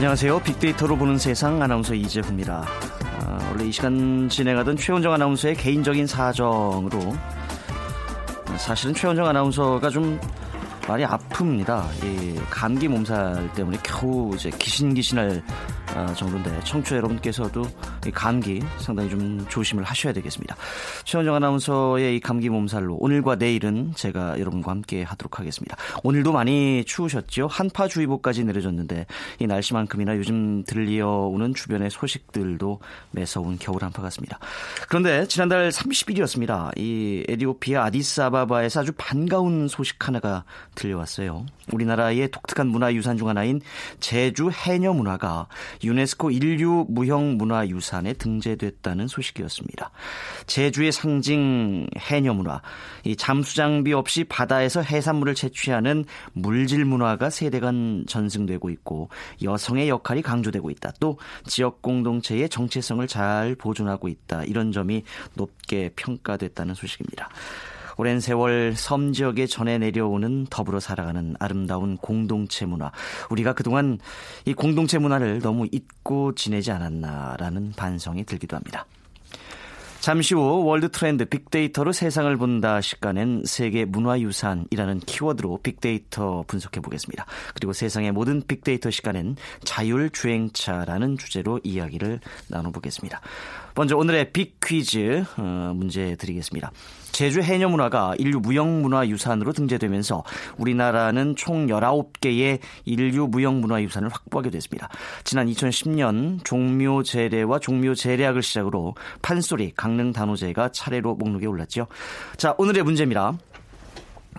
안녕하세요. 빅데이터로 보는 세상 아나운서 이재훈입니다. 아, 원래 이 시간 진행하던 최원정 아나운서의 개인적인 사정으로 사실은 최원정 아나운서가 좀 많이 아픕니다. 이 감기 몸살 때문에 겨우 이제 기신기신할 아, 정도인데 청취자 여러분께서도 이 감기 상당히 좀 조심을 하셔야 되겠습니다. 최원정 아나운서의 이 감기 몸살로 오늘과 내일은 제가 여러분과 함께 하도록 하겠습니다. 오늘도 많이 추우셨죠? 한파주의보까지 내려졌는데 이 날씨만큼이나 요즘 들려오는 주변의 소식들도 매서운 겨울 한파 같습니다. 그런데 지난달 30일이었습니다. 이 에디오피아 아디스아바바에서 아주 반가운 소식 하나가 들려왔어요. 우리나라의 독특한 문화유산 중 하나인 제주 해녀 문화가 유네스코 인류 무형 문화유산에 등재됐다는 소식이었습니다. 제주의 상징 해녀 문화, 이 잠수 장비 없이 바다에서 해산물을 채취하는 물질 문화가 세대간 전승되고 있고 여성의 역할이 강조되고 있다. 또 지역 공동체의 정체성을 잘 보존하고 있다. 이런 점이 높게 평가됐다는 소식입니다. 오랜 세월 섬 지역에 전해 내려오는 더불어 살아가는 아름다운 공동체 문화. 우리가 그동안 이 공동체 문화를 너무 잊고 지내지 않았나라는 반성이 들기도 합니다. 잠시 후 월드 트렌드 빅데이터로 세상을 본다 시간엔 세계 문화유산이라는 키워드로 빅데이터 분석해 보겠습니다. 그리고 세상의 모든 빅데이터 시간엔 자율주행차라는 주제로 이야기를 나눠보겠습니다. 먼저 오늘의 빅 퀴즈 어, 문제 드리겠습니다. 제주 해녀 문화가 인류 무형문화유산으로 등재되면서 우리나라는 총 19개의 인류 무형문화유산을 확보하게 됐습니다. 지난 2010년 종묘제례와 종묘제례학을 시작으로 판소리, 강릉 단오제가 차례로 목록에 올랐죠. 자, 오늘의 문제입니다.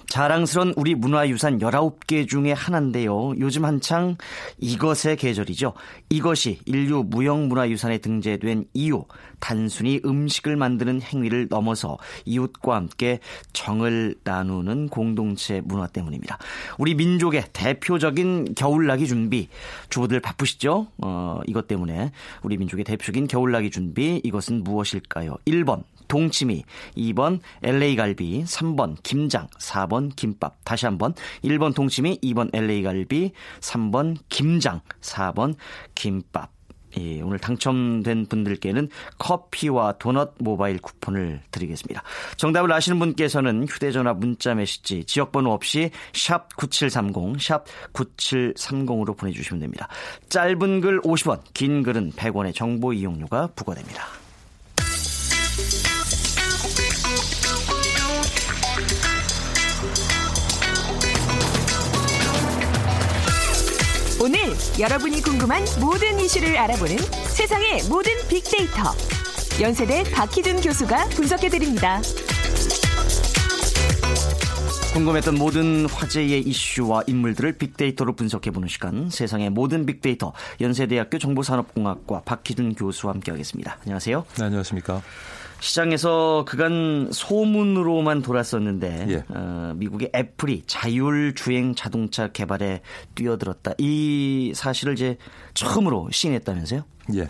자랑스런 우리 문화유산 19개 중에 하나인데요. 요즘 한창 이것의 계절이죠. 이것이 인류 무형문화유산에 등재된 이유, 단순히 음식을 만드는 행위를 넘어서 이웃과 함께 정을 나누는 공동체 문화 때문입니다. 우리 민족의 대표적인 겨울나기 준비, 주부들 바쁘시죠? 어, 이것 때문에 우리 민족의 대표적인 겨울나기 준비, 이것은 무엇일까요? 1번, 동치미, 2번 LA 갈비, 3번 김장, 4번 김밥. 다시 한번 1번 동치미, 2번 LA 갈비, 3번 김장, 4번 김밥. 예, 오늘 당첨된 분들께는 커피와 도넛 모바일 쿠폰을 드리겠습니다. 정답을 아시는 분께서는 휴대전화 문자 메시지 지역번호 없이 샵 9730, 샵 9730으로 보내주시면 됩니다. 짧은 글 50원, 긴 글은 100원의 정보 이용료가 부과됩니다. 여러분이 궁금한 모든 이슈를 알아보는 세상의 모든 빅데이터 연세대 박희준 교수가 분석해드립니다. 궁금했던 모든 화제의 이슈와 인물들을 빅데이터로 분석해보는 시간 세상의 모든 빅데이터 연세대학교 정보산업공학과 박희준 교수와 함께하겠습니다. 안녕하세요. 네, 안녕하십니까. 시장에서 그간 소문으로만 돌았었는데 예. 어, 미국의 애플이 자율 주행 자동차 개발에 뛰어들었다. 이 사실을 이제 처음으로 시인했다면서요? 예.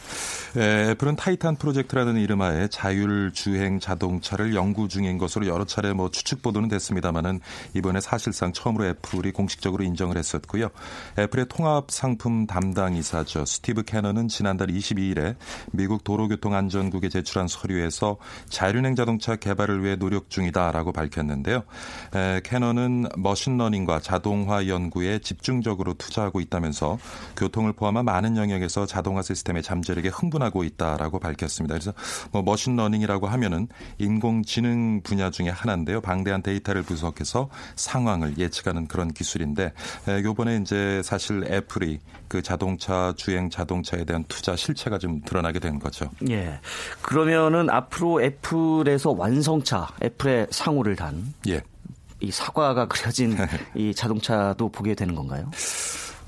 에, 애플은 타이탄 프로젝트라는 이름하에 자율 주행 자동차를 연구 중인 것으로 여러 차례 뭐 추측 보도는 됐습니다만은 이번에 사실상 처음으로 애플이 공식적으로 인정을 했었고요. 애플의 통합 상품 담당 이사죠. 스티브 캐넌은 지난달 22일에 미국 도로교통안전국에 제출한 서류에서 자율주행 자동차 개발을 위해 노력 중이다라고 밝혔는데요. 에, 캐넌은 machine learning과 자동화 연구에 집중적으로 투자하고 있다면서 교통을 포함한 많은 영역에서 자동화 시스템의 시장의 잠재력에 흥분하고 있다라고 밝혔습니다. 그래서 뭐 machine learning이라고 하면은 인공지능 분야 중에 하나인데요. 방대한 데이터를 분석해서 상황을 예측하는 그런 기술인데 요번에 이제 사실 애플이 그 자동차 주행 자동차에 대한 투자 실체가 좀 드러나게 된 거죠. 예. 그러면은 앞으로 애플에서 완성차, 애플의 상호를 단 예. 이 사과가 그려진 이 자동차도 보게 되는 건가요?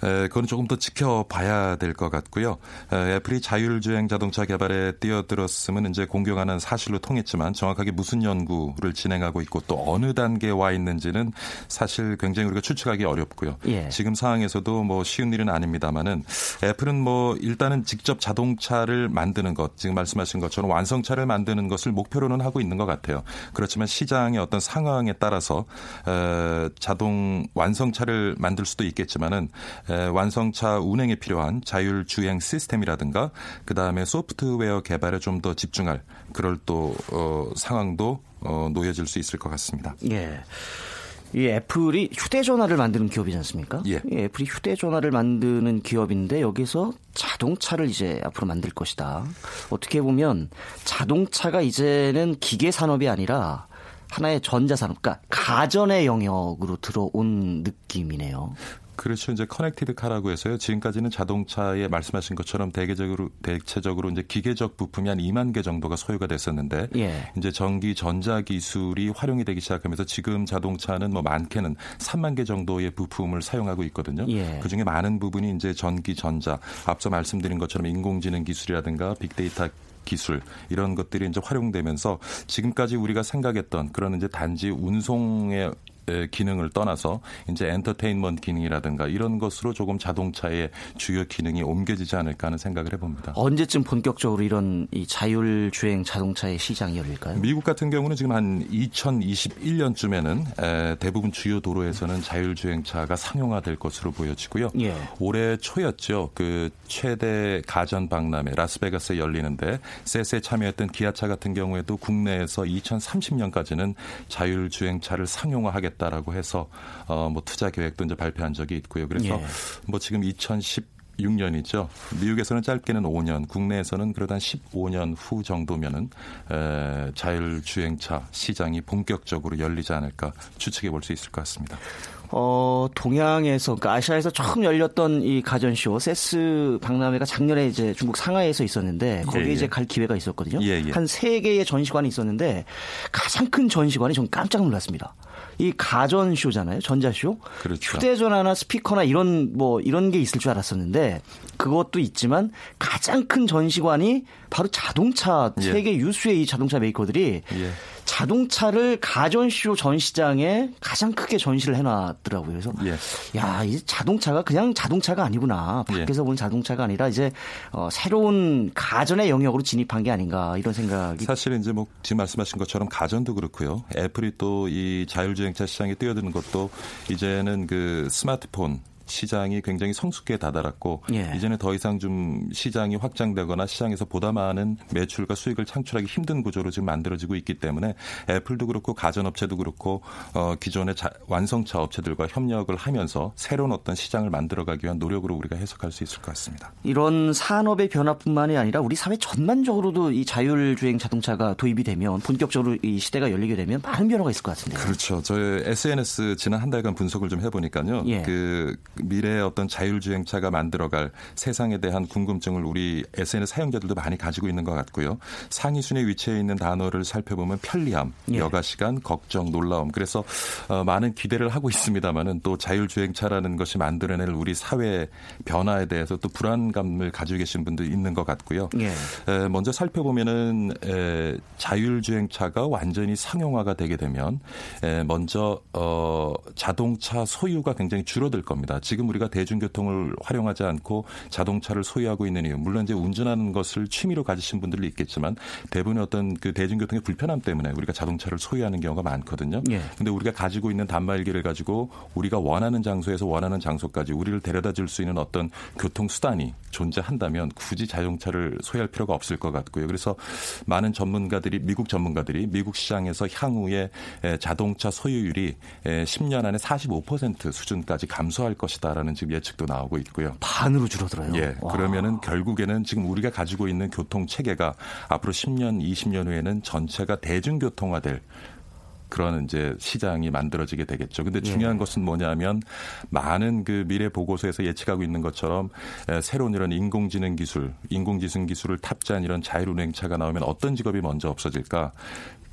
에, 그건 조금 더 지켜봐야 될 것 같고요. 에, 애플이 자율주행 자동차 개발에 뛰어들었음은 이제 공경하는 사실로 통했지만 정확하게 무슨 연구를 진행하고 있고 또 어느 단계에 와 있는지는 사실 굉장히 우리가 추측하기 어렵고요. 예. 지금 상황에서도 뭐 쉬운 일은 아닙니다만은 애플은 뭐 일단은 직접 자동차를 만드는 것, 지금 말씀하신 것처럼 완성차를 만드는 것을 목표로는 하고 있는 것 같아요. 그렇지만 시장의 어떤 상황에 따라서 에, 자동 완성차를 만들 수도 있겠지만은 완성차 운행에 필요한 자율 주행 시스템이라든가 그 다음에 소프트웨어 개발에 좀 더 집중할 그럴 또 어, 상황도 어, 놓여질 수 있을 것 같습니다. 예. 이 애플이 휴대전화를 만드는 기업이지 않습니까? 예. 이 애플이 휴대전화를 만드는 기업인데 여기서 자동차를 이제 앞으로 만들 것이다. 어떻게 보면 자동차가 이제는 기계 산업이 아니라 하나의 전자산업, 그러니까 가전의 영역으로 들어온 느낌이네요. 그렇죠. 이제 connected car라고 해서요. 지금까지는 자동차에 말씀하신 것처럼 대개적으로 대체적으로 이제 기계적 부품이 한 2만 개 정도가 소요가 됐었는데 예. 이제 전기 전자 기술이 활용이 되기 시작하면서 지금 자동차는 뭐 많게는 3만 개 정도의 부품을 사용하고 있거든요. 예. 그중에 많은 부분이 이제 전기 전자 앞서 말씀드린 것처럼 인공지능 기술이라든가 빅데이터 기술 이런 것들이 이제 활용되면서 지금까지 우리가 생각했던 그런 이제 단지 운송의 기능을 떠나서 이제 엔터테인먼트 기능이라든가 이런 것으로 조금 자동차의 주요 기능이 옮겨지지 않을까 하는 생각을 해봅니다. 언제쯤 본격적으로 이런 이 자율 주행 자동차의 시장이 열릴까요? 미국 같은 경우는 지금 한 2021년쯤에는 대부분 주요 도로에서는 자율 주행차가 상용화될 것으로 보여지고요. 예. 올해 초였죠. 그 최대 가전 박람회 라스베가스에 열리는데 세스에 참여했던 기아차 같은 경우에도 국내에서 2030년까지는 자율 주행차를 상용화하겠다. 하겠다라고 해서 어, 뭐 투자 계획도 이제 발표한 적이 있고요. 그래서 예. 뭐 지금 2010 6년이죠. 미국에서는 짧게는 5년, 국내에서는 그래도 한 15년 후 정도면은 에, 자율주행차 시장이 본격적으로 열리지 않을까 추측해 볼 수 있을 것 같습니다. 어, 동양에서, 그러니까 아시아에서 처음 열렸던 이 가전쇼, 세스 박람회가 작년에 이제 중국 상하이에서 있었는데, 거기에 예, 예. 이제 갈 기회가 있었거든요. 예, 예. 한세 개의 전시관이 있었는데, 가장 큰 전시관이 전 깜짝 놀랐습니다. 이 가전쇼잖아요. 전자쇼. 그렇죠. 휴대전화나 스피커나 이런 뭐 이런 게 있을 줄 알았었는데 그것도 있지만 가장 큰 전시관이 바로 자동차 예. 세계 유수의 이 자동차 메이커들이 예. 자동차를 가전쇼 전시장에 가장 크게 전시를 해놨더라고요. 그래서 예. 야, 이 자동차가 그냥 자동차가 아니구나. 밖에서 예. 본 자동차가 아니라 이제 어, 새로운 가전의 영역으로 진입한 게 아닌가 이런 생각이. 사실은 이제 뭐 지금 말씀하신 것처럼 가전도 그렇고요. 애플이 또 이 자율 주행차 시장에 뛰어드는 것도 이제는 그 스마트폰 시장이 굉장히 성숙기에 다다랐고 예. 이제는 더 이상 좀 시장이 확장되거나 시장에서 보다 많은 매출과 수익을 창출하기 힘든 구조로 지금 만들어지고 있기 때문에 애플도 그렇고 가전업체도 그렇고 어, 기존의 자, 완성차 업체들과 협력을 하면서 새로운 어떤 시장을 만들어가기 위한 노력으로 우리가 해석할 수 있을 것 같습니다. 이런 산업의 변화뿐만이 아니라 우리 사회 전반적으로도 이 자율주행 자동차가 도입이 되면 본격적으로 이 시대가 열리게 되면 많은 변화가 있을 것 같은데요. 그렇죠. 저희 SNS 지난 한 달간 분석을 좀 해보니까요. 예. 그 미래의 어떤 자율주행차가 만들어갈 세상에 대한 궁금증을 우리 SNS 사용자들도 많이 가지고 있는 것 같고요. 상위 순위에 위치해 있는 단어를 살펴보면 편리함, 예. 여가 시간, 걱정, 놀라움. 그래서 어, 많은 기대를 하고 있습니다만은 또 자율주행차라는 것이 만들어낼 우리 사회 변화에 대해서 또 불안감을 가지고 계신 분도 있는 것 같고요. 예. 에, 먼저 살펴보면은 에, 자율주행차가 완전히 상용화가 되게 되면 에, 먼저 어, 자동차 소유가 굉장히 줄어들 겁니다. 지금 우리가 대중교통을 활용하지 않고 자동차를 소유하고 있는 이유 물론 이제 운전하는 것을 취미로 가지신 분들도 있겠지만 대부분의 어떤 그 대중교통의 불편함 때문에 우리가 자동차를 소유하는 경우가 많거든요. 예. 근데 우리가 가지고 있는 단말기를 가지고 우리가 원하는 장소에서 원하는 장소까지 우리를 데려다 줄 수 있는 어떤 교통 수단이 존재한다면 굳이 자동차를 소유할 필요가 없을 것 같고요. 그래서 많은 전문가들이 미국 전문가들이 미국 시장에서 향후에 자동차 소유율이 10년 안에 45% 수준까지 감소할 것이 것이다라는 지금 예측도 나오고 있고요. 반으로 줄어들어요. 예. 와. 그러면은 결국에는 지금 우리가 가지고 있는 교통 체계가 앞으로 10년, 20년 후에는 전체가 대중교통화될 그런 이제 시장이 만들어지게 되겠죠. 근데 중요한 예. 것은 뭐냐면 많은 그 미래 보고서에서 예측하고 있는 것처럼 에, 새로운 이런 인공지능 기술, 인공지능 기술을 탑재한 이런 자율운행차가 나오면 어떤 직업이 먼저 없어질까?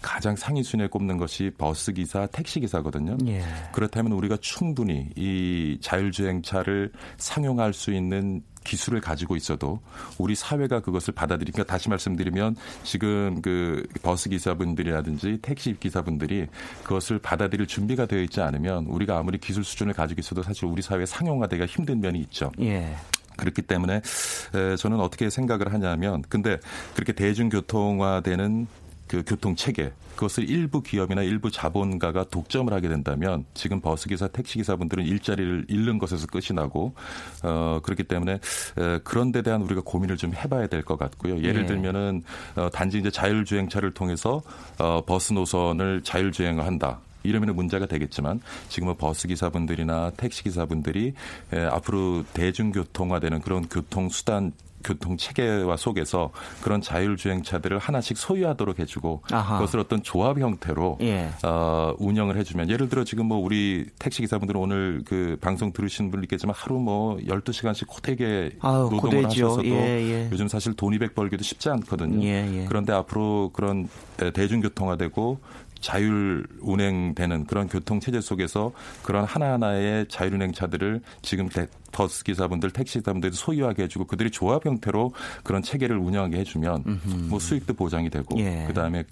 가장 상위 순위에 꼽는 것이 버스 기사, 택시 기사거든요. 예. 그렇다면 우리가 충분히 이 자율주행차를 상용할 수 있는 기술을 가지고 있어도 우리 사회가 그것을 받아들이니까 다시 말씀드리면 지금 그 버스 기사분들이라든지 택시 기사분들이 그것을 받아들일 준비가 되어 있지 않으면 우리가 아무리 기술 수준을 가지고 있어도 사실 우리 사회에 상용화되기가 힘든 면이 있죠. 예. 그렇기 때문에 에, 저는 어떻게 생각을 하냐면 근데 그렇게 대중교통화되는 그 교통 체계 그것을 일부 기업이나 일부 자본가가 독점을 하게 된다면 지금 버스기사 택시기사분들은 일자리를 잃는 것에서 끝이 나고 어 그렇기 때문에 에, 그런 데 대한 우리가 고민을 좀 해봐야 될 것 같고요 예를 예. 들면은 어, 단지 이제 자율주행차를 통해서 어, 버스 노선을 자율주행을 한다 이러면 문제가 되겠지만 지금은 버스 기사분들이나 택시 기사분들이 에, 앞으로 대중교통화되는 그런 교통 수단 교통 체계와 속에서 그런 자율주행차들을 하나씩 소유하도록 해주고 아하. 그것을 어떤 조합 형태로 예. 어, 운영을 해주면 예를 들어 지금 뭐 우리 택시 기사분들은 오늘 그 방송 들으신 분 있겠지만 하루 뭐 12시간씩 고되게 노동을 고되죠. 하셔서도 예, 예. 요즘 사실 돈 200 벌기도 쉽지 않거든요. 예, 예. 그런데 앞으로 그런 대중교통화되고 자율 운행되는 그런 교통 체제 속에서 그런 하나하나의 자율 운행차들을 지금 대- 버스 기사분들, 택시 기사분들이 소유하게 해주고 그들이 조합 형태로 그런 체계를 운영하게 해주면 뭐 수익도 보장이 되고 예. 그 다음에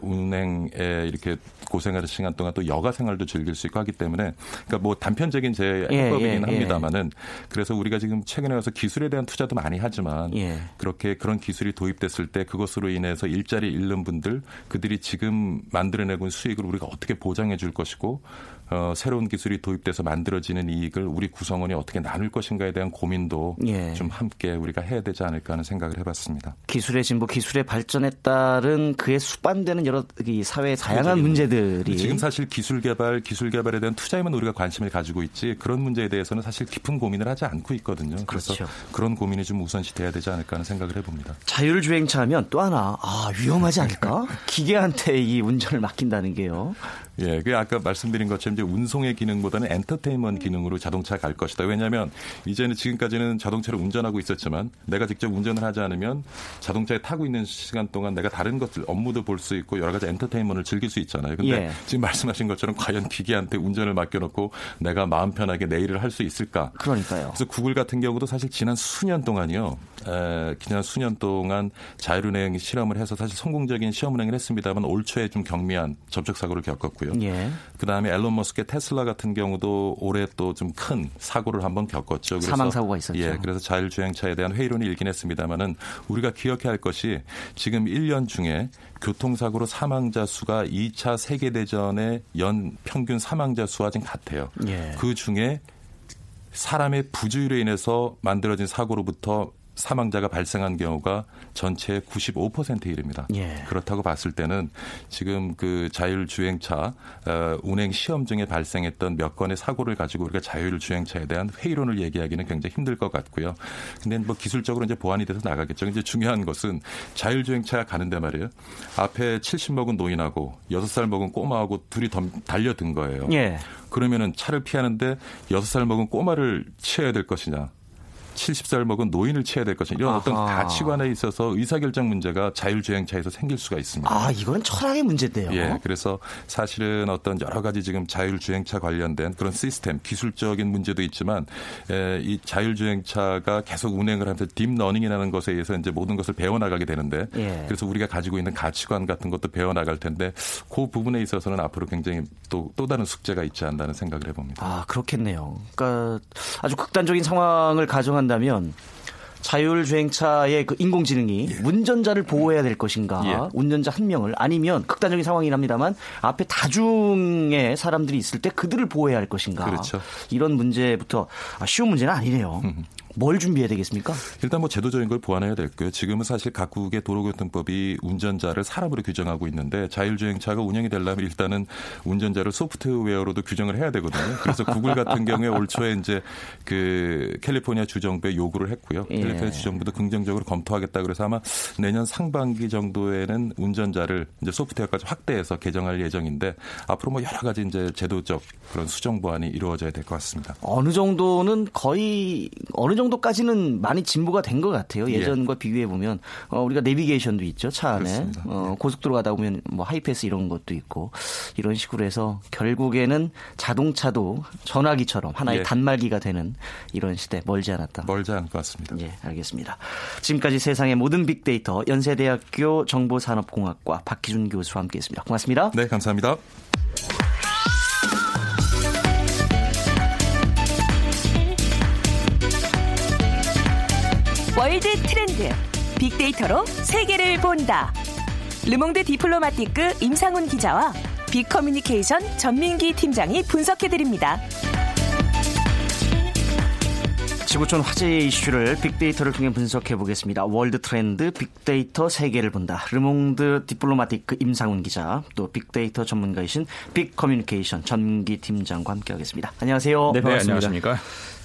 운행에 이렇게 고생하는 시간 동안 또 여가 생활도 즐길 수 있고 하기 때문에 그러니까 뭐 단편적인 제 예, 해법이긴 예, 예. 합니다만은 그래서 우리가 지금 최근에 와서 기술에 대한 투자도 많이 하지만 예. 그렇게 그런 기술이 도입됐을 때 그것으로 인해서 일자리 잃는 분들 그들이 지금 만들어내고 있는 수익을 우리가 어떻게 보장해 줄 것이고 어, 새로운 기술이 도입돼서 만들어지는 이익을 우리 구성원이 어떻게 나눌 것인가에 대한 고민도 예. 좀 함께 우리가 해야 되지 않을까 하는 생각을 해봤습니다. 기술의 진보, 기술의 발전에 따른 그에 수반되는 여러 이 사회의 다양한 문제들이 지금 사실 기술 개발, 기술 개발에 대한 투자에만 우리가 관심을 가지고 있지 그런 문제에 대해서는 사실 깊은 고민을 하지 않고 있거든요. 그래서 그렇죠. 그런 고민이 좀 우선시돼야 되지 않을까 하는 생각을 해봅니다. 자율주행차면 또 하나 아 위험하지 않을까? 기계한테 이 운전을 맡긴다는 게요. 예, 그 아까 말씀드린 것처럼 이제 운송의 기능보다는 엔터테인먼트 기능으로 자동차 갈 것이다. 왜냐하면 이제는 지금까지는 자동차를 운전하고 있었지만 내가 직접 운전을 하지 않으면 자동차에 타고 있는 시간 동안 내가 다른 것들 업무도 볼 수 있고 여러 가지 엔터테인먼트를 즐길 수 있잖아요. 근데 예. 지금 말씀하신 것처럼 과연 기계한테 운전을 맡겨놓고 내가 마음 편하게 내 일을 할 수 있을까? 그러니까요. 그래서 구글 같은 경우도 사실 지난 수년 동안이요. 에, 지난 수년 동안 자율운행 실험을 해서 사실 성공적인 시험 운행을 했습니다만 올 초에 좀 경미한 접촉 사고를 겪었고 요. 예. 그다음에 앨런 머스크의 테슬라 같은 경우도 올해 또 좀 큰 사고를 한번 겪었죠. 그래서 사망 사고가 있었죠. 예, 그래서 자율주행차에 대한 회의론이 일긴 했습니다만은 우리가 기억해야 할 것이 지금 1년 중에 교통사고로 사망자 수가 2차 세계 대전의 연 평균 사망자 수와 지금 같아요. 예. 그 중에 사람의 부주의로 인해서 만들어진 사고로부터 사망자가 발생한 경우가 전체의 95%에 이릅니다. 예. 그렇다고 봤을 때는 지금 그 자율주행차 어, 운행 시험 중에 발생했던 몇 건의 사고를 가지고 우리가 자율주행차에 대한 회의론을 얘기하기는 굉장히 힘들 것 같고요. 근데 뭐 기술적으로 이제 보완이 돼서 나가겠죠. 이제 중요한 것은 자율주행차가 가는데 말이에요. 앞에 70 먹은 노인하고 6살 먹은 꼬마하고 둘이 덤- 달려든 거예요. 예. 그러면은 차를 피하는데 6살 먹은 꼬마를 치어야 될 것이냐. 70살 먹은 노인을 치어야 될 것이냐. 이런 어떤 아하. 가치관에 있어서 의사결정 문제가 자율주행차에서 생길 수가 있습니다. 아 이거는 철학의 문제인데요. 예, 그래서 사실은 어떤 여러 가지 지금 자율주행차 관련된 그런 시스템, 기술적인 문제도 있지만 에, 이 자율주행차가 계속 운행을 하면서 deep learning이라는 것에 의해서 이제 모든 것을 배워나가게 되는데 예. 그래서 우리가 가지고 있는 가치관 같은 것도 배워나갈 텐데 그 부분에 있어서는 앞으로 굉장히 또, 또 다른 숙제가 있지 않나는 생각을 해봅니다. 아, 그렇겠네요. 그러니까 아주 극단적인 상황을 가정한 다면 자율주행차의 그 인공지능이 운전자를 보호해야 될 것인가, 예. 운전자 한 명을 아니면 극단적인 상황이긴 합니다만 앞에 다중의 사람들이 있을 때 그들을 보호해야 할 것인가. 그렇죠. 이런 문제부터 아, 쉬운 문제는 아니네요. 뭘 준비해야 되겠습니까? 일단 뭐 제도적인 걸 보완해야 될 거예요. 지금은 사실 각국의 도로교통법이 운전자를 사람으로 규정하고 있는데 자율주행차가 운영이 되려면 일단은 운전자를 소프트웨어로도 규정을 해야 되거든요. 그래서 구글 같은 경우에 올 초에 이제 그 캘리포니아 주정부에 요구를 했고요. 예. 캘리포니아 주정부도 긍정적으로 검토하겠다 그래서 아마 내년 상반기 정도에는 운전자를 이제 소프트웨어까지 확대해서 개정할 예정인데 앞으로 뭐 여러 가지 이제 제도적 그런 수정 보완이 이루어져야 될 것 같습니다. 어느 정도는 거의 어느 정도 까지는 많이 진보가 된 것 같아요. 예전과 비교해 보면 어, 우리가 내비게이션도 있죠 차 안에 그렇습니다. 어, 고속도로 가다 보면 뭐 하이패스 이런 것도 있고 이런 식으로 해서 결국에는 자동차도 전화기처럼 하나의 예. 단말기가 되는 이런 시대 멀지 않았다. 멀지 않을 것 같습니다. 예, 알겠습니다. 지금까지 세상의 모든 빅데이터 연세대학교 정보산업공학과 박기준 교수와 함께했습니다. 고맙습니다. 네, 감사합니다. 트렌드 빅데이터로 세계를 본다. 르몽드 디플로마티크 임상훈 기자와 빅커뮤니케이션 전민기 팀장이 분석해 드립니다. 지구촌 화제의 이슈를 빅데이터를 통해 분석해 보겠습니다. 월드 트렌드 빅데이터 세계를 본다. 르몽드 디플로마티크 임상훈 기자, 또 빅데이터 전문가이신 빅커뮤니케이션 전민기 팀장과 함께하겠습니다. 안녕하세요. 네, 안녕하십니까.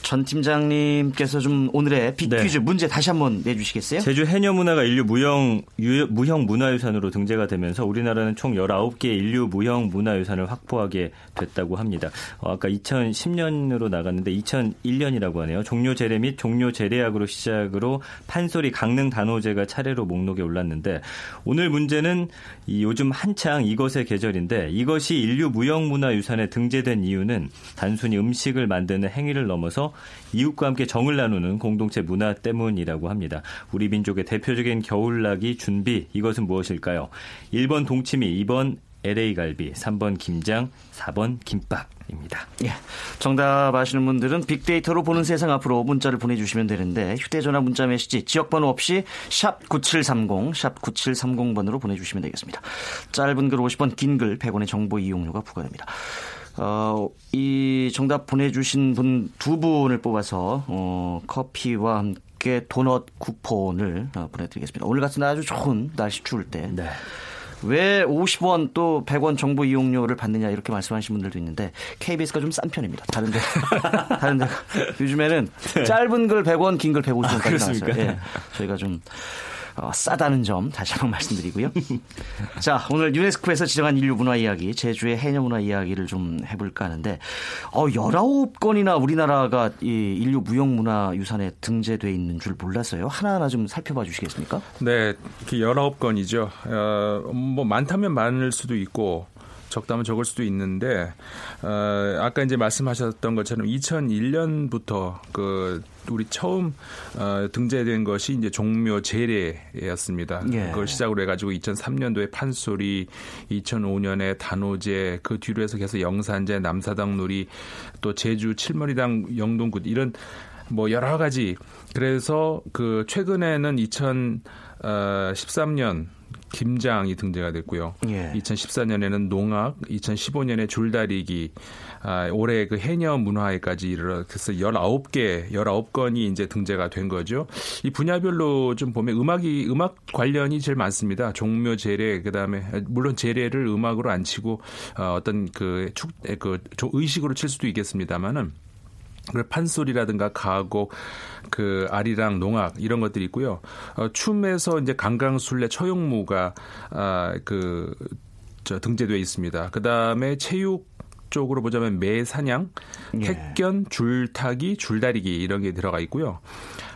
전 팀장님께서 좀 오늘의 빅퀴즈 네. 문제 다시 한번 내주시겠어요? 제주 해녀 문화가 인류 무형 유- 무형 문화유산으로 등재가 되면서 우리나라는 총 19개의 인류 무형 문화유산을 확보하게 됐다고 합니다. 어, 아까 2010년으로 나갔는데 2001년이라고 하네요. 종료 제례 및 종료 제례약으로 시작으로 판소리 강릉 단오제가 차례로 목록에 올랐는데 오늘 문제는 이 요즘 한창 이것의 계절인데 이것이 인류 무형 문화유산에 등재된 이유는 단순히 음식을 만드는 행위를 넘어서 이웃과 함께 정을 나누는 공동체 문화 때문이라고 합니다. 우리 민족의 대표적인 겨울나기 준비 이것은 무엇일까요? 1번 동치미, 2번 LA 갈비, 3번 김장, 4번 김밥입니다. 예. 정답 아시는 분들은 빅데이터로 보는 세상 앞으로 문자를 보내주시면 되는데 휴대전화 문자 메시지 지역번호 없이 샵 9730, 샵 9730번으로 보내주시면 되겠습니다. 짧은 글 50원, 긴 글 100원의 정보 이용료가 부과됩니다. 어, 이 정답 보내주신 분 두 분을 뽑아서 어, 커피와 함께 도넛 쿠폰을 어, 보내드리겠습니다. 오늘 같은 날 아주 좋은 날씨 추울 때 네. 왜 50원 또 100원 정보 이용료를 받느냐 이렇게 말씀하시는 분들도 있는데 KBS가 좀 싼 편입니다. 다른 데 다른 데 요즘에는 짧은 글 100원, 긴 글 150원까지 아? 나왔어요. 예. 저희가 좀 어, 싸다는 점 다시 한번 말씀드리고요. 자, 오늘 유네스코에서 지정한 인류 문화 이야기, 제주의 해녀 문화 이야기를 좀 해볼까 하는데, 어, 19건이나 우리나라가 이 인류 무형 문화 유산에 등재돼 있는 줄 몰랐어요. 하나하나 좀 살펴봐 주시겠습니까? 네, 이렇게 19건이죠. 어, 뭐 많다면 많을 수도 있고 적다면 적을 수도 있는데 어, 아까 이제 말씀하셨던 것처럼 2001년부터 그 우리 처음 어, 등재된 것이 이제 종묘 제례였습니다. 예. 그걸 시작으로 해가지고 2003년도에 판소리, 2005년에 단오제, 그 뒤로 해서 계속 영산제, 남사당놀이, 또 제주 칠머리당 영동굿 이런 뭐 여러 가지 그래서 그 최근에는 2013년 김장이 등재가 됐고요. 예. 2014년에는 농악, 2015년에 줄다리기, 아, 올해 그 해녀 문화회까지 이르러서 19개, 19건이 이제 등재가 된 거죠. 이 분야별로 좀 보면 음악이, 음악 관련이 제일 많습니다. 종묘 제례, 그 다음에, 물론 제례를 음악으로 안 치고, 어, 어떤 그 축, 그 조- 의식으로 칠 수도 있겠습니다만은 그 판소리라든가 가곡, 그 아리랑, 농악 이런 것들이 있고요. 어, 춤에서 이제 강강술래, 처용무가 아그 등재되어 있습니다. 그 다음에 체육 쪽으로 보자면 매사냥, 택견, 줄타기, 줄다리기 이런 게 들어가 있고요.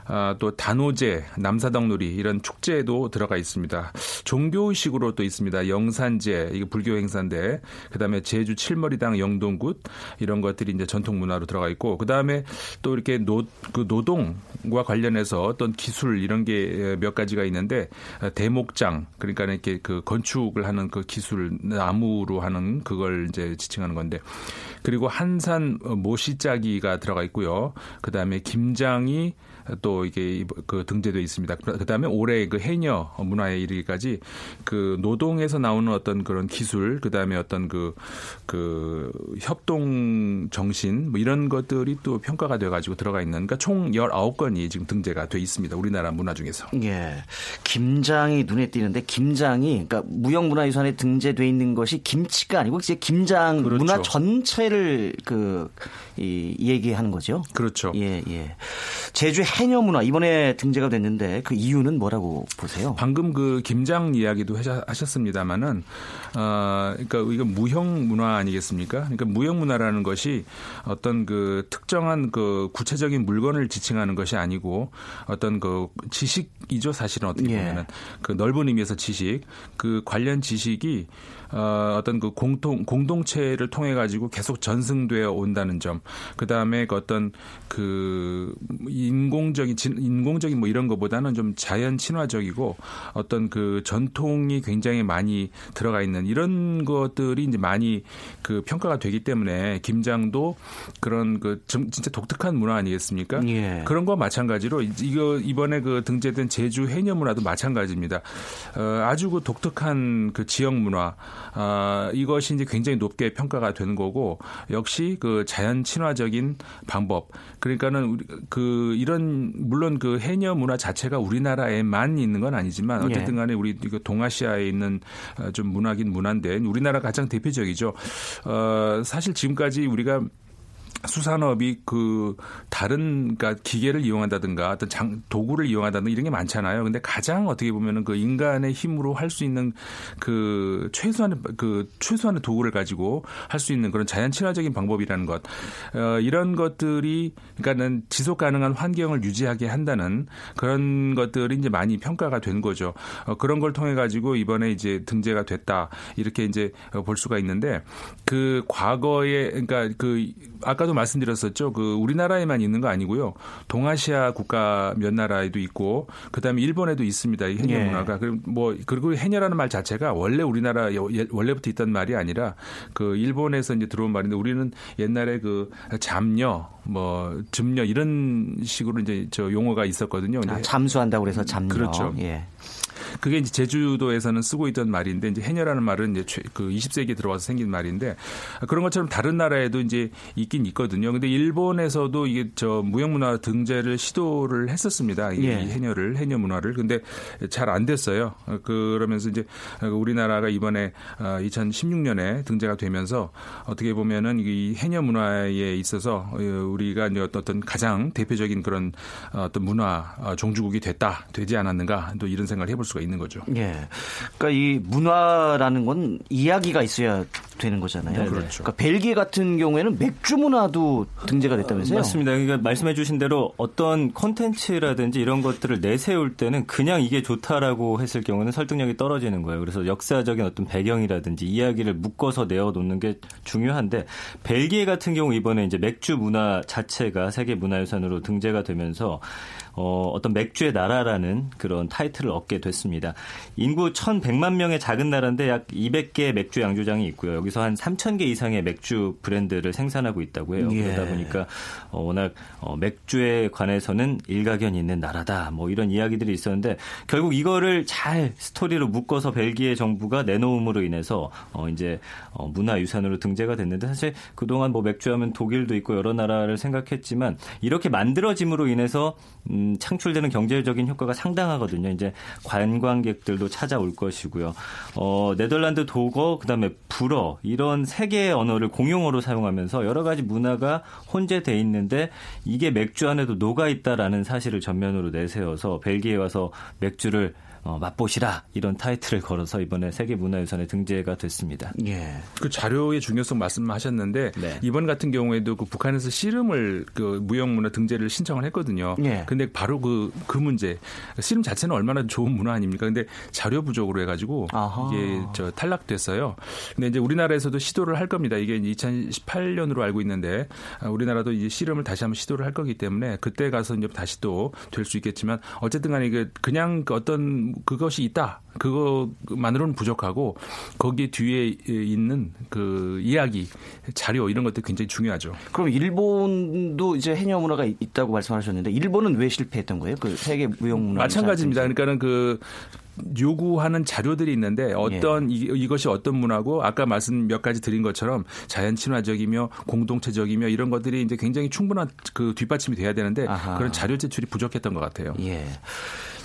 아, 또 단오제, 남사당놀이 이런 축제도 들어가 있습니다. 종교의식으로 또 있습니다. 영산제, 이게 불교 행사인데, 그 다음에 제주 칠머리당 영동굿 이런 것들이 이제 전통 문화로 들어가 있고, 그 다음에 또 이렇게 노, 그 노동과 관련해서 어떤 기술 이런 게 몇 가지가 있는데, 대목장, 그러니까 이렇게 그 건축을 하는 그 기술, 나무로 하는 그걸 이제 지칭하는 건데, 그리고 한산 모시짜기가 들어가 있고요. 그 다음에 김장이 또또 이게 그 등재돼 있습니다. 그다음에 올해 그 해녀 문화에 이르기까지 그 노동에서 나오는 어떤 그런 기술, 그다음에 어떤 그, 그 협동 정신 뭐 이런 것들이 또 평가가 돼 가지고 들어가 있는 그러니까 총 19건이 지금 등재가 돼 있습니다. 우리나라 문화 중에서. 예. 김장이 눈에 띄는데 김장이 그러니까 무형문화유산에 등재돼 있는 것이 김치가 아니고 이제 김장 그렇죠. 문화 전체를 그 이, 얘기하는 거죠. 그렇죠. 예, 예. 제주 해녀 문화 이번에 등재가 됐는데 그 이유는 뭐라고 보세요? 방금 그 김장 이야기도 하셨습니다마는 어 그러니까 이거 무형 문화 아니겠습니까? 그러니까 무형 문화라는 것이 어떤 그 특정한 그 구체적인 물건을 지칭하는 것이 아니고 어떤 그 지식이죠 사실은 어떻게 예. 보면은 그 넓은 의미에서 지식 그 관련 지식이 어, 어떤 그 공통 공동체를 통해 가지고 계속 전승되어 온다는 점. 그 다음에 그 어떤 그 인공적인 진- 인공적인 뭐 이런 것보다는 좀 자연 친화적이고 어떤 그 전통이 굉장히 많이 들어가 있는 이런 것들이 이제 많이 그 평가가 되기 때문에 김장도 그런 그좀 진짜 독특한 문화 아니겠습니까? 예. 그런 거와 마찬가지로 이- 이거 이번에 그 등재된 제주 해녀 문화도 마찬가지입니다. 어, 아주 그 독특한 그 지역 문화 아, 이것이 이제 굉장히 높게 평가가 되는 거고 역시 그 자연 친화적인 방법 그러니까는 우리 그 이런 물론 그 해녀 문화 자체가 우리나라에만 있는 건 아니지만 어쨌든 간에 우리 동아시아에 있는 어, 좀 문화긴 문화인데 우리나라 가장 대표적이죠. 어, 사실 지금까지 우리가 수산업이 그 다른 그러니까 기계를 이용한다든가 어떤 장, 도구를 이용한다든가 이런 게 많잖아요. 근데 가장 어떻게 보면은 그 인간의 힘으로 할 수 있는 그 최소한의 그 최소한의 도구를 가지고 할 수 있는 그런 자연 친화적인 방법이라는 것 어, 이런 것들이 그러니까는 지속 가능한 환경을 유지하게 한다는 그런 것들이 이제 많이 평가가 된 거죠. 어, 그런 걸 통해 가지고 이번에 이제 등재가 됐다 이렇게 이제 어, 볼 수가 있는데 그 과거에 그러니까 그 아까도 말씀드렸었죠. 그 우리나라에만 있는 거 아니고요. 동아시아 국가 몇 나라에도 있고 그다음에 일본에도 있습니다. 이 해녀 예. 문화가 그뭐 그리고 해녀라는 말 자체가 원래 우리나라 여- 예- 원래부터 있던 말이 아니라 그 일본에서 이제 들어온 말인데 우리는 옛날에 그 잠녀 뭐 즙녀 이런 식으로 이제 저 용어가 있었거든요. 아, 잠수한다고 그래서 잠녀. 그렇죠. 예. 그게 이제 제주도에서는 쓰고 있던 말인데 이제 해녀라는 말은 이제 최- 그 20세기에 들어와서 생긴 말인데 그런 것처럼 다른 나라에도 이제 있긴 있거든요. 근데 일본에서도 이게 저 무형 문화 등재를 시도를 했었습니다. 이 예. 해녀를 해녀 문화를 근데 잘 안 됐어요. 어, 그러면서 이제 우리나라가 이번에 2016년에 등재가 되면서 어떻게 보면은 이 해녀 문화에 있어서 어, 우리가 이제 어떤 가장 대표적인 그런 어떤 문화 어, 종주국이 됐다 되지 않았는가 또 이런 생각을 해볼 수가 있는 거죠. 예. 그러니까 이 문화라는 건 이야기가 있어야 되는 거잖아요. 네네. 그렇죠. 그러니까 벨기에 같은 경우에는 맥주 문화도 등재가 됐다면서요? 맞습니다. 그러니까 말씀해 주신 대로 어떤 콘텐츠라든지 이런 것들을 내세울 때는 그냥 이게 좋다라고 했을 경우는 설득력이 떨어지는 거예요. 그래서 역사적인 어떤 배경이라든지 이야기를 묶어서 내어 놓는 게 중요한데 벨기에 같은 경우 이번에 이제 맥주 문화 자체가 세계 문화유산으로 등재가 되면서 어, 어떤 맥주의 나라라는 그런 타이틀을 얻게 됐습니다. 인구 1,100만 명의 작은 나라인데 약 200개 맥주 양조장이 있고요. 여기서 한 3,000개 이상의 맥주 브랜드를 생산하고 있다고 해요. 예. 그러다 보니까 어, 워낙 어, 맥주에 관해서는 일가견이 있는 나라다. 뭐 이런 이야기들이 있었는데 결국 이거를 잘 스토리로 묶어서 벨기에 정부가 내놓음으로 인해서 어, 이제 어, 문화유산으로 등재가 됐는데 사실 그동안 뭐 맥주하면 독일도 있고 여러 나라를 생각했지만 이렇게 만들어짐으로 인해서 음, 창출되는 경제적인 효과가 상당하거든요. 이제 관광객들도 찾아올 것이고요. 어, 네덜란드 독어, 그다음에 불어 이런 세 개의 언어를 공용어로 사용하면서 여러 가지 문화가 혼재돼 있는데 이게 맥주 안에도 녹아 있다라는 사실을 전면으로 내세워서 벨기에 와서 맥주를 어, 맛보시라 이런 타이틀을 걸어서 이번에 세계 문화유산에 등재가 됐습니다. 예. 그 자료의 중요성 말씀하셨는데 네. 이번 같은 경우에도 그 북한에서 씨름을 그 무형문화 등재를 신청을 했거든요. 예. 근데 바로 그 그 문제 씨름 자체는 얼마나 좋은 문화 아닙니까? 근데 자료 부족으로 해가지고 아하. 이게 저 탈락됐어요. 근데 이제 우리나라에서도 시도를 할 겁니다. 이게 2018년으로 알고 있는데 아, 우리나라도 이제 씨름을 다시 한번 시도를 할 거기 때문에 그때 가서 이제 다시 또 될 수 있겠지만 어쨌든 간에 이게 그냥 그 어떤 그것이 있다. 그것만으로는 부족하고 거기에 뒤에 있는 그 이야기, 자료 이런 것들 굉장히 중요하죠. 그럼 일본도 이제 해녀 문화가 있다고 말씀하셨는데 일본은 왜 실패했던 거예요? 그 세계 무형 문화 마찬가지입니다. 그러니까는 그 요구하는 자료들이 있는데 어떤 예. 이, 것이 어떤 문화고 아까 말씀 몇 가지 드린 것처럼 자연 친화적이며 공동체적이며 이런 것들이 이제 굉장히 충분한 그 뒷받침이 돼야 되는데 아하. 그런 자료 제출이 부족했던 것 같아요. 예.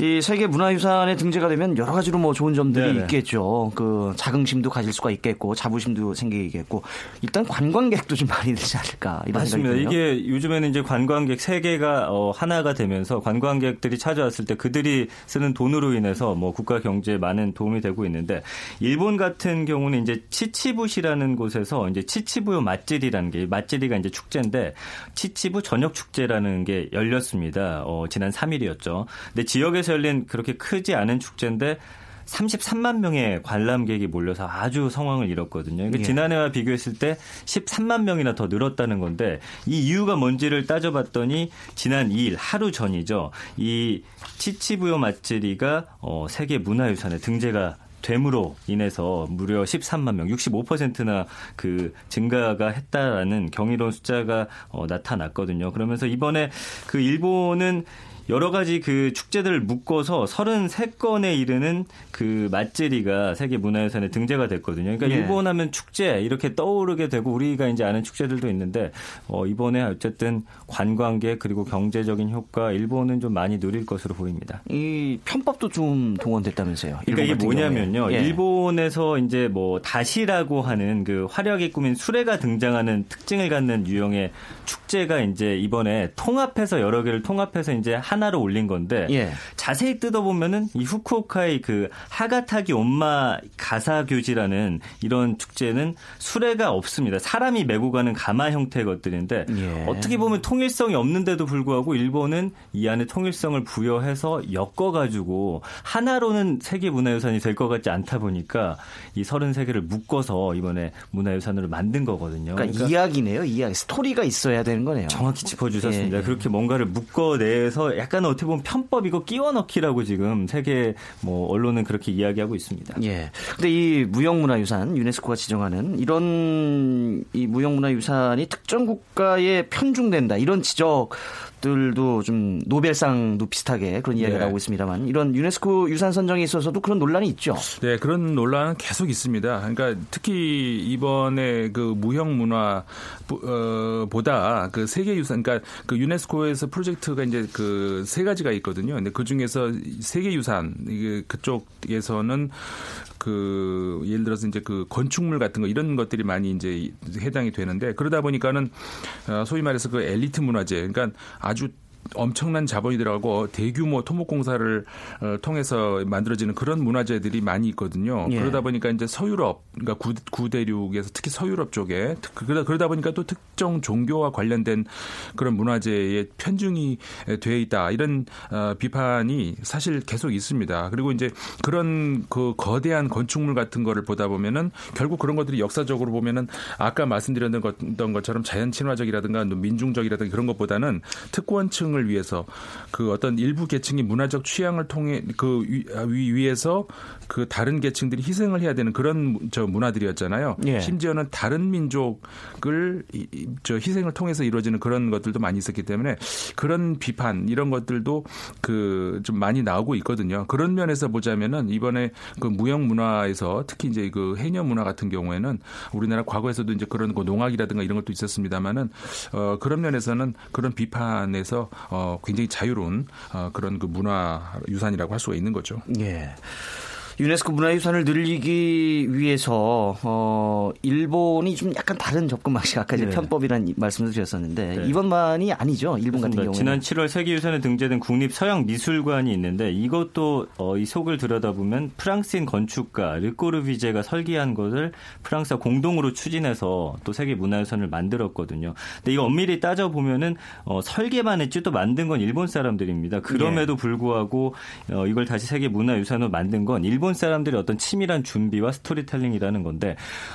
이 세계 문화유산에 등재가 되면 여러 가지로 뭐 좋은 점들이 네네. 있겠죠. 그 자긍심도 가질 수가 있겠고 자부심도 생기겠고 일단 관광객도 좀 많이 되지 않을까 이런 맞습니다. 이게 요즘에는 이제 관광객 세계가 어, 하나가 되면서 관광객들이 찾아왔을 때 그들이 쓰는 돈으로 인해서 뭐 국가 경제에 많은 도움이 되고 있는데 일본 같은 경우는 이제 치치부시라는 곳에서 이제 치치부요 맛집이라는 게 맛집이가 이제 축제인데 치치부 저녁 축제라는 게 열렸습니다. 어, 지난 3일이었죠. 근데 지역에서 열린 그렇게 크지 않은 축제인데 33만 명의 관람객이 몰려서 아주 성황을 이뤘거든요. 그러니까 예. 지난해와 비교했을 때 13만 명이나 더 늘었다는 건데 이 이유가 뭔지를 따져봤더니 지난 2일 하루 전이죠. 이 치치부요 맛지리가 어, 세계 문화유산에 등재가 됨으로 인해서 무려 13만 명, 65%나 그 증가가 했다라는 경이로운 숫자가 어, 나타났거든요. 그러면서 이번에 그 일본은 여러 가지 그 축제들을 묶어서 33건에 이르는 그 맛제리가 세계 문화유산에 등재가 됐거든요. 그러니까 네. 일본 하면 축제 이렇게 떠오르게 되고 우리가 이제 아는 축제들도 있는데 어 이번에 어쨌든 관광객 그리고 경제적인 효과 일본은 좀 많이 누릴 것으로 보입니다. 이 편법도 좀 동원됐다면서요. 그러니까 이게 뭐냐면요. 예. 일본에서 이제 뭐 다시라고 하는 그 화려하게 꾸민 수레가 등장하는 특징을 갖는 유형의 축제가 이제 이번에 통합해서 여러 개를 통합해서 이제 한 하나로 올린 건데 예. 자세히 뜯어보면은 이 후쿠오카의 그 하가타기 온마 가사교지라는 이런 축제는 수레가 없습니다. 사람이 메고 가는 가마 형태의 것들인데 예. 어떻게 보면 통일성이 없는데도 불구하고 일본은 이 안에 통일성을 부여해서 엮어가지고 하나로는 세계 문화유산이 될 것 같지 않다 보니까 이 33개를 묶어서 이번에 문화유산으로 만든 거거든요. 그러니까, 그러니까 이야기네요. 이야기. 스토리가 있어야 되는 거네요. 정확히 짚어주셨습니다. 예. 그렇게 뭔가를 묶어내서 약간 어떻게 보면 편법이고 끼워 넣기라고 지금 세계 뭐 언론은 그렇게 이야기하고 있습니다. 예. 근데 이 무형문화유산 유네스코가 지정하는 이런 이 무형문화유산이 특정 국가에 편중된다 이런 지적 들도 좀 노벨상도 비슷하게 그런 이야기가 네. 나오고 있습니다만 이런 유네스코 유산 선정에 있어서도 그런 논란이 있죠. 네, 그런 논란은 계속 있습니다. 그러니까 특히 이번에 그 무형 문화 어, 보다 그 세계 유산 그러니까 그 유네스코에서 프로젝트가 이제 그 세 가지가 있거든요. 근데 그 중에서 세계 유산 이게 그쪽에서는 그 예를 들어서 이제 그 건축물 같은 거 이런 것들이 많이 이제 해당이 되는데 그러다 보니까는 어, 소위 말해서 그 엘리트 문화재 그러니까 아주 엄청난 자본이 들어가고 대규모 토목 공사를 어, 통해서 만들어지는 그런 문화재들이 많이 있거든요. 예. 그러다 보니까 이제 서유럽, 그러니까 구, 구대륙에서 특히 서유럽 쪽에 그러다, 그러다 보니까 또 특정 종교와 관련된 그런 문화재에 편중이 돼 있다 이런 어, 비판이 사실 계속 있습니다. 그리고 이제 그런 그 거대한 건축물 같은 거를 보다 보면은 결국 그런 것들이 역사적으로 보면은 아까 말씀드렸던 것처럼 자연 친화적이라든가 민중적이라든가 그런 것보다는 특권층 계층을 위해서 그 어떤 일부 계층이 문화적 취향을 통해 그 위, 위에서 그 다른 계층들이 희생을 해야 되는 그런 저 문화들이었잖아요. 예. 심지어는 다른 민족을 저 희생을 통해서 이루어지는 그런 것들도 많이 있었기 때문에 그런 비판 이런 것들도 그 좀 많이 나오고 있거든요. 그런 면에서 보자면은 이번에 그 무형 문화에서 특히 이제 그 해녀 문화 같은 경우에는 우리나라 과거에서도 이제 그런 그 농악이라든가 이런 것도 있었습니다만은 어 그런 면에서는 그런 비판에서 어, 굉장히 자유로운 어, 그런 그 문화 유산이라고 할 수가 있는 거죠. 예. 유네스코 문화유산을 늘리기 위해서 어 일본이 좀 약간 다른 접근 방식 아까 이제 네. 편법이라는 말씀을 드렸었는데 네. 이번만이 아니죠. 일본 같은 경우는 지난 7월 세계유산에 등재된 국립 서양 미술관이 있는데 이것도 어, 이 속을 들여다보면 프랑스인 건축가 르꼬르비제가 설계한 것을 프랑스와 공동으로 추진해서 또 세계 문화유산을 만들었거든요. 근데 이거 엄밀히 따져 보면은 어, 설계만 했지 또 만든 건 일본 사람들입니다. 그럼에도 네. 불구하고 어, 이걸 다시 세계 문화유산으로 만든 건 일본 일본 사람들의 어떤 치밀한 준비와 스토리텔링이라는 건데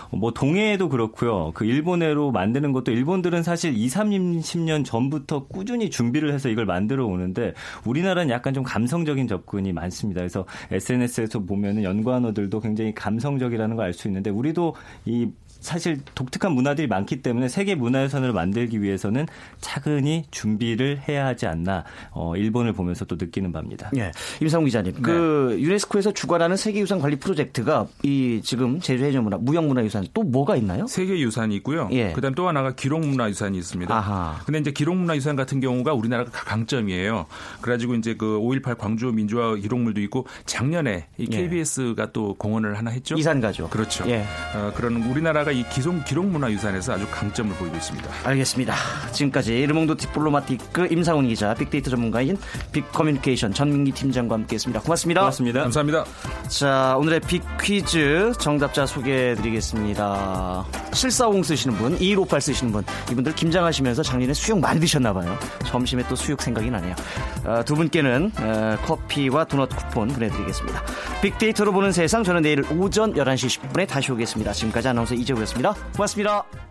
뭐 동해에도 그렇고요. 그 일본해로 만드는 것도 일본들은 사실 2, 30년 전부터 꾸준히 준비를 해서 이걸 만들어 오는데 우리나라는 약간 좀 감성적인 접근이 많습니다. 그래서 SNS에서 보면은 연관어들도 굉장히 감성적이라는 걸 알 수 있는데 우리도 이 사실 독특한 문화들이 많기 때문에 세계 문화유산을 만들기 위해서는 차근히 준비를 해야 하지 않나 어, 일본을 보면서 또 느끼는 바입니다. 예, 임상훈 기자님, 네. 그 유네스코에서 주관하는 세계유산 관리 프로젝트가 이 지금 제주 해전문화, 무형문화유산 또 뭐가 있나요? 세계 유산이 있고요. 예. 그다음 또 하나가 기록문화유산이 있습니다. 아하. 근데 이제 기록문화유산 같은 경우가 우리나라가 강점이에요. 그래가지고 이제 그 5.18 광주 민주화 기록물도 있고 작년에 이 예. KBS가 또 공헌을 하나 했죠. 이산가죠. 그렇죠. 예. 어, 그런 우리나라가 이 기존 기록문화유산에서 아주 강점을 보이고 있습니다. 알겠습니다. 지금까지 르몽드 디플로마티크 임상훈 기자, 빅데이터 전문가인 빅커뮤니케이션 전민기 팀장과 함께했습니다. 고맙습니다. 고맙습니다. 감사합니다. 자, 오늘의 빅 퀴즈 정답자 소개해드리겠습니다. 740 쓰시는 분, 2158 쓰시는 분, 이분들 김장하시면서 작년에 수육 많이 드셨나봐요. 점심에 또 수육 생각이 나네요. 어, 두 분께는 어, 커피와 도넛 쿠폰 보내드리겠습니다. 빅데이터로 보는 세상, 저는 내일 오전 11시 10분에 다시 오겠습니다. 지금까지 아나운서 이재 우였습니다. 고맙습니다.